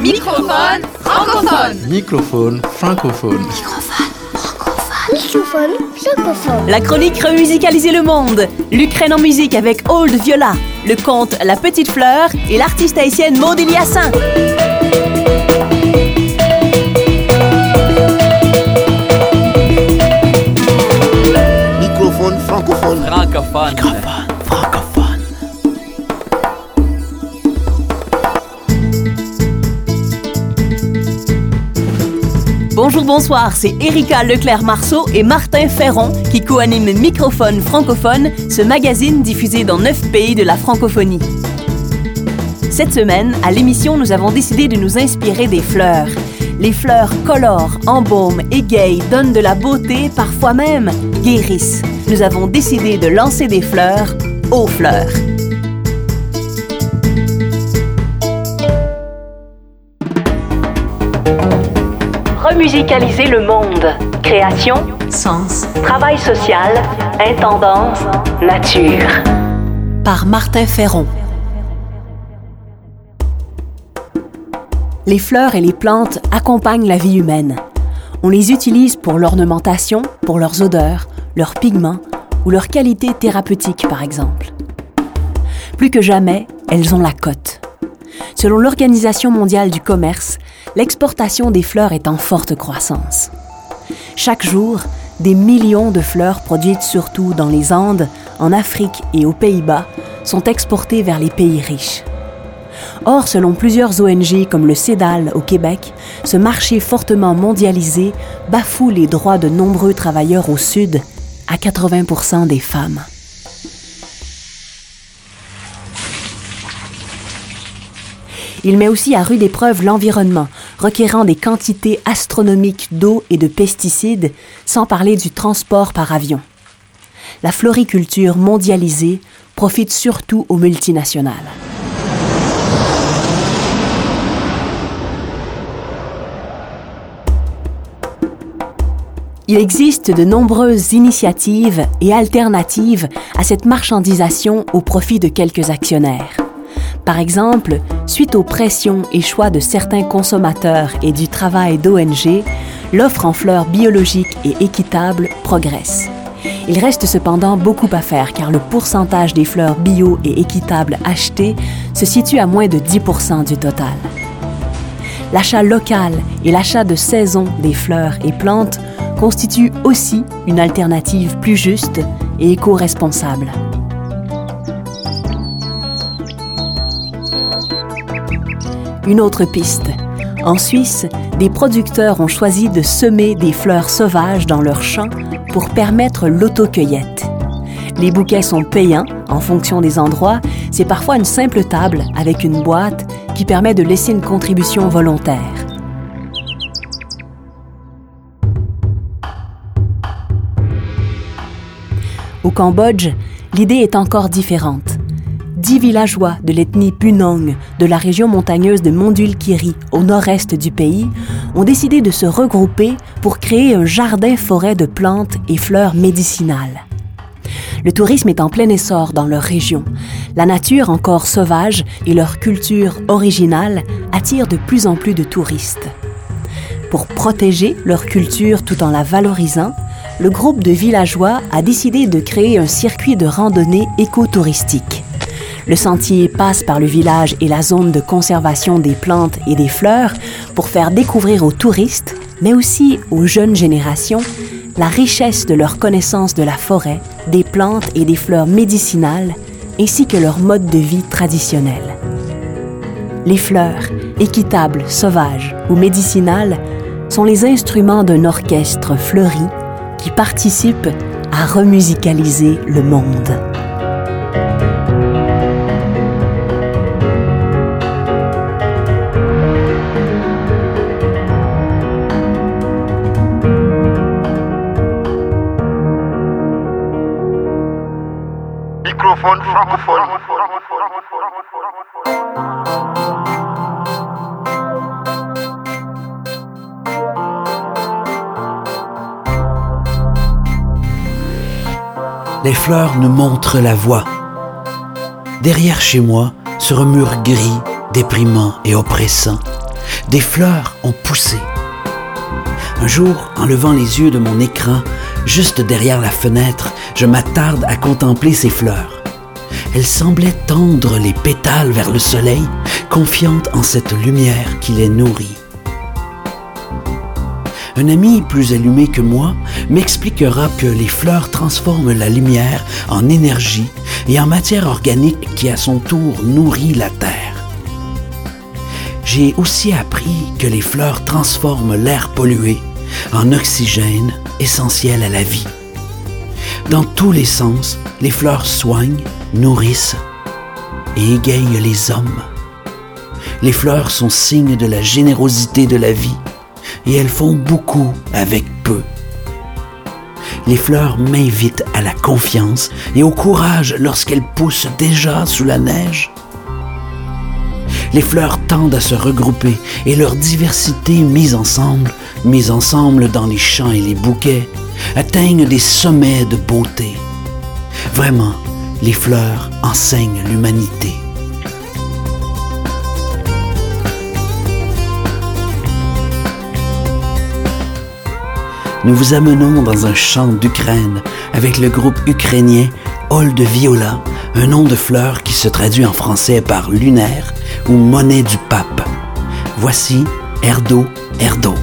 Microphone francophone. Microphone francophone. Microphone francophone. La chronique Remusicaliser le monde. L'Ukraine en musique avec Old Viola, le conte La Petite Fleur et l'artiste haïtienne Maud Eliassin. Microphone francophone. Francophone. Francophone. Bonjour, bonsoir, c'est Erika Leclerc-Marceau et Martin Ferron qui co-animent Microphone francophone, ce magazine diffusé dans neuf pays de la francophonie. Cette semaine, à l'émission, nous avons décidé de nous inspirer des fleurs. Les fleurs colorent, embaument, égayent, donnent de la beauté, parfois même guérissent. Nous avons décidé de lancer des fleurs aux fleurs. Remusicaliser le monde. Création, sens, travail social, intendance, nature. Par Martin Ferron. Les fleurs et les plantes accompagnent la vie humaine. On les utilise pour l'ornementation, pour leurs odeurs, leurs pigments ou leurs qualités thérapeutiques par exemple. Plus que jamais, elles ont la cote. Selon l'Organisation mondiale du commerce, l'exportation des fleurs est en forte croissance. Chaque jour, des millions de fleurs produites surtout dans les Andes, en Afrique et aux Pays-Bas sont exportées vers les pays riches. Or, selon plusieurs ONG comme le CEDAL au Québec, ce marché fortement mondialisé bafoue les droits de nombreux travailleurs au Sud, à 80% des femmes. Il met aussi à rude épreuve l'environnement, requérant des quantités astronomiques d'eau et de pesticides, sans parler du transport par avion. La floriculture mondialisée profite surtout aux multinationales. Il existe de nombreuses initiatives et alternatives à cette marchandisation au profit de quelques actionnaires. Par exemple, suite aux pressions et choix de certains consommateurs et du travail d'ONG, l'offre en fleurs biologiques et équitables progresse. Il reste cependant beaucoup à faire car le pourcentage des fleurs bio et équitables achetées se situe à moins de 10% du total. L'achat local et l'achat de saison des fleurs et plantes constituent aussi une alternative plus juste et éco-responsable. Une autre piste. En Suisse, des producteurs ont choisi de semer des fleurs sauvages dans leurs champs pour permettre l'autocueillette. Les bouquets sont payants en fonction des endroits. C'est parfois une simple table avec une boîte qui permet de laisser une contribution volontaire. Au Cambodge, l'idée est encore différente. Dix villageois de l'ethnie Punong de la région montagneuse de Mondulkiri, au nord-est du pays, ont décidé de se regrouper pour créer un jardin-forêt de plantes et fleurs médicinales. Le tourisme est en plein essor dans leur région. La nature encore sauvage et leur culture originale attirent de plus en plus de touristes. Pour protéger leur culture tout en la valorisant, le groupe de villageois a décidé de créer un circuit de randonnée écotouristique. Le sentier passe par le village et la zone de conservation des plantes et des fleurs pour faire découvrir aux touristes, mais aussi aux jeunes générations, la richesse de leur connaissance de la forêt, des plantes et des fleurs médicinales, ainsi que leur mode de vie traditionnel. Les fleurs, équitables, sauvages ou médicinales, sont les instruments d'un orchestre fleuri qui participe à remusicaliser le monde. Les fleurs nous montrent la voie. Derrière chez moi, sur un mur gris, déprimant et oppressant, des fleurs ont poussé. Un jour, en levant les yeux de mon écran, juste derrière la fenêtre, je m'attarde à contempler ces fleurs. Elles semblaient tendre les pétales vers le soleil, confiantes en cette lumière qui les nourrit. Un ami plus allumé que moi m'expliquera que les fleurs transforment la lumière en énergie et en matière organique qui à son tour nourrit la terre. J'ai aussi appris que les fleurs transforment l'air pollué en oxygène essentiel à la vie. Dans tous les sens, les fleurs soignent, nourrissent et égayent les hommes. Les fleurs sont signes de la générosité de la vie et elles font beaucoup avec peu. Les fleurs m'invitent à la confiance et au courage lorsqu'elles poussent déjà sous la neige. Les fleurs tendent à se regrouper et leur diversité mise ensemble, mise ensemble dans les champs et les bouquets, atteignent des sommets de beauté. Vraiment, les fleurs enseignent l'humanité. nous vous amenons dans un champ d'Ukraine avec le groupe ukrainien Hall de Viola, un nom de fleur qui se traduit en français par lunaire ou monnaie du pape. Voici Erdo Erdo.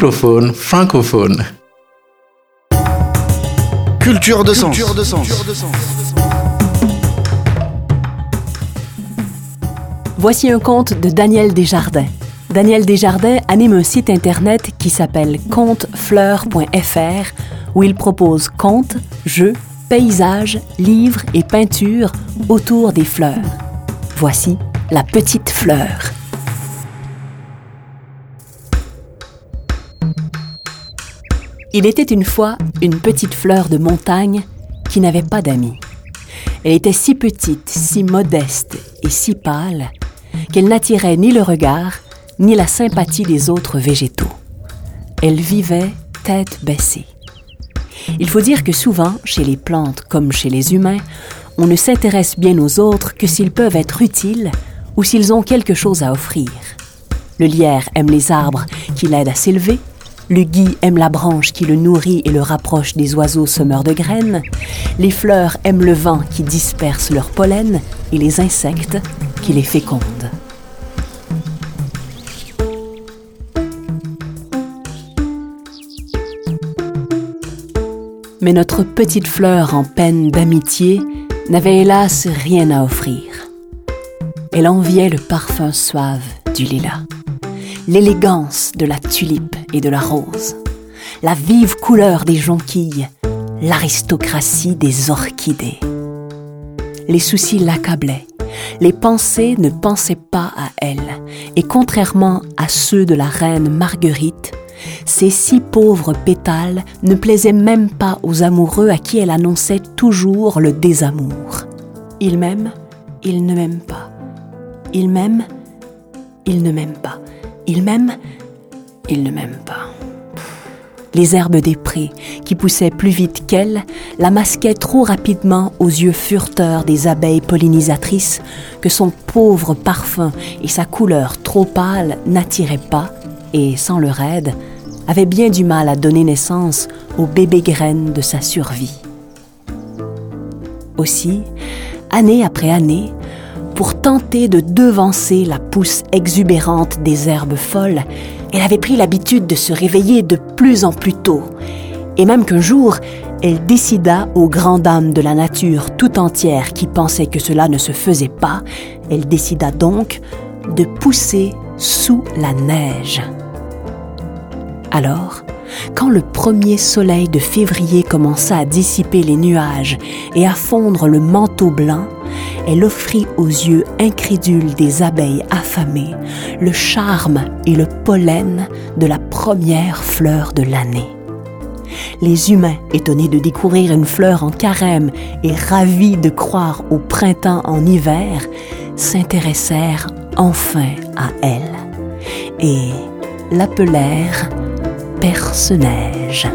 Microphone francophone. Culture de sens. Culture de sens. Voici un conte de Daniel Desjardins. Daniel Desjardins anime un site internet qui s'appelle contefleur.fr où il propose contes, jeux, paysages, livres et peintures autour des fleurs. Voici La petite fleur. Il était une fois une petite fleur de montagne qui n'avait pas d'amis. Elle était si petite, si modeste et si pâle qu'elle n'attirait ni le regard ni la sympathie des autres végétaux. Elle vivait tête baissée. Il faut dire que souvent, chez les plantes comme chez les humains, on ne s'intéresse bien aux autres que s'ils peuvent être utiles ou s'ils ont quelque chose à offrir. Le lierre aime les arbres qui l'aident à s'élever Le gui aime la branche qui le nourrit et le rapproche des oiseaux semeurs de graines. Les fleurs aiment le vent qui disperse leur pollen et les insectes qui les fécondent. Mais notre petite fleur en peine d'amitié n'avait hélas rien à offrir. Elle enviait le parfum suave du lilas, l'élégance de la tulipe de la rose, la vive couleur des jonquilles, l'aristocratie des orchidées. Les soucis l'accablaient, les pensées ne pensaient pas à elle, et contrairement à ceux de la reine Marguerite, ces six pauvres pétales ne plaisaient même pas aux amoureux à qui elle annonçait toujours le désamour. Il m'aime, il ne m'aime pas. Il m'aime, il ne m'aime pas. Il m'aime, il ne m'aime pas. Les herbes des prés, qui poussaient plus vite qu'elle, la masquaient trop rapidement aux yeux furteurs des abeilles pollinisatrices que son pauvre parfum et sa couleur trop pâle n'attiraient pas, et sans le raide, avait bien du mal à donner naissance aux bébés graines de sa survie. Aussi, année après année, pour tenter de devancer la pousse exubérante des herbes folles, elle avait pris l'habitude de se réveiller de plus en plus tôt, et même qu'un jour, elle décida aux grandes dames de la nature tout entière qui pensaient que cela ne se faisait pas, elle décida donc de pousser sous la neige. Alors, quand le premier soleil de février commença à dissiper les nuages et à fondre le manteau blanc, elle offrit aux yeux incrédules des abeilles affamées le charme et le pollen de la première fleur de l'année. Les humains, étonnés de découvrir une fleur en carême et ravis de croire au printemps en hiver, s'intéressèrent enfin à elle et l'appelèrent Perce-Neige.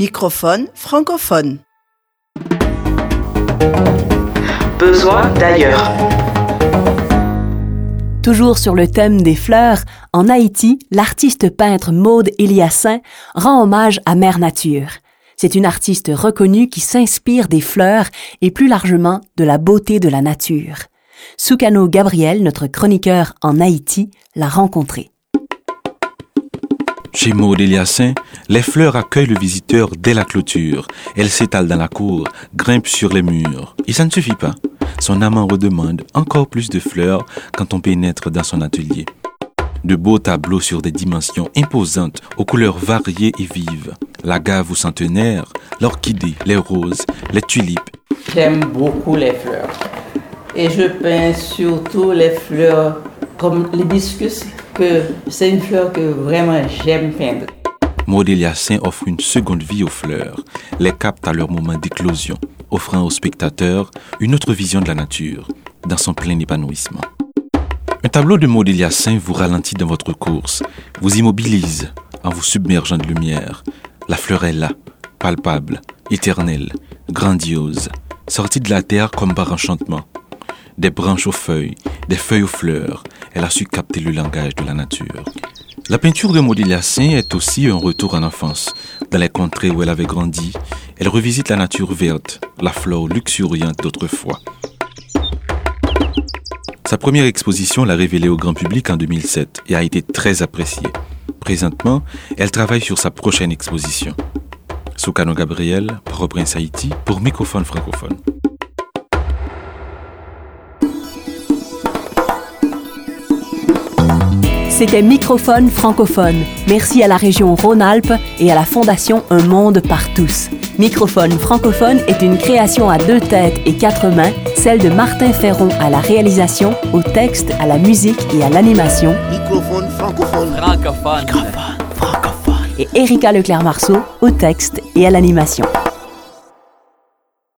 Microphone francophone. Besoin d'ailleurs. Toujours sur le thème des fleurs, en Haïti, l'artiste peintre Maude Eliassin rend hommage à Mère Nature. C'est une artiste reconnue qui s'inspire des fleurs et plus largement de la beauté de la nature. Soukano Gabriel, notre chroniqueur en Haïti, l'a rencontré. Chez Maud Eliassin, les fleurs accueillent le visiteur dès la clôture. Elles s'étalent dans la cour, grimpent sur les murs. Et ça ne suffit pas. Son amant redemande encore plus de fleurs quand on pénètre dans son atelier. De beaux tableaux sur des dimensions imposantes, aux couleurs variées et vives. La gave ou centenaire, l'orchidée, les roses, les tulipes. J'aime beaucoup les fleurs. Et je peins surtout les fleurs comme l'hibiscus, que c'est une fleur que vraiment j'aime peindre. Maud Eliassin offre une seconde vie aux fleurs, les capte à leur moment d'éclosion, offrant aux spectateurs une autre vision de la nature, dans son plein épanouissement. Un tableau de Maud Eliassin vous ralentit dans votre course, vous immobilise en vous submergeant de lumière. La fleur est là, palpable, éternelle, grandiose, sortie de la terre comme par enchantement des branches aux feuilles, des feuilles aux fleurs, elle a su capter le langage de la nature. La peinture de Maudit est aussi un retour en enfance. Dans les contrées où elle avait grandi, elle revisite la nature verte, la flore luxuriante d'autrefois. Sa première exposition l'a révélée au grand public en 2007 et a été très appréciée. Présentement, elle travaille sur sa prochaine exposition. Soukano Gabriel, Port-au-Prince Haïti, pour Microphone francophone. C'était Microphone francophone. Merci à la région Rhône-Alpes et à la Fondation Un Monde par tous. Microphone francophone est une création à deux têtes et quatre mains, celle de Martin Ferron à la réalisation, au texte, à la musique et à l'animation. Microphone francophone. Francophone. Microphone francophone. et Erika Leclerc-Marceau au texte et à l'animation.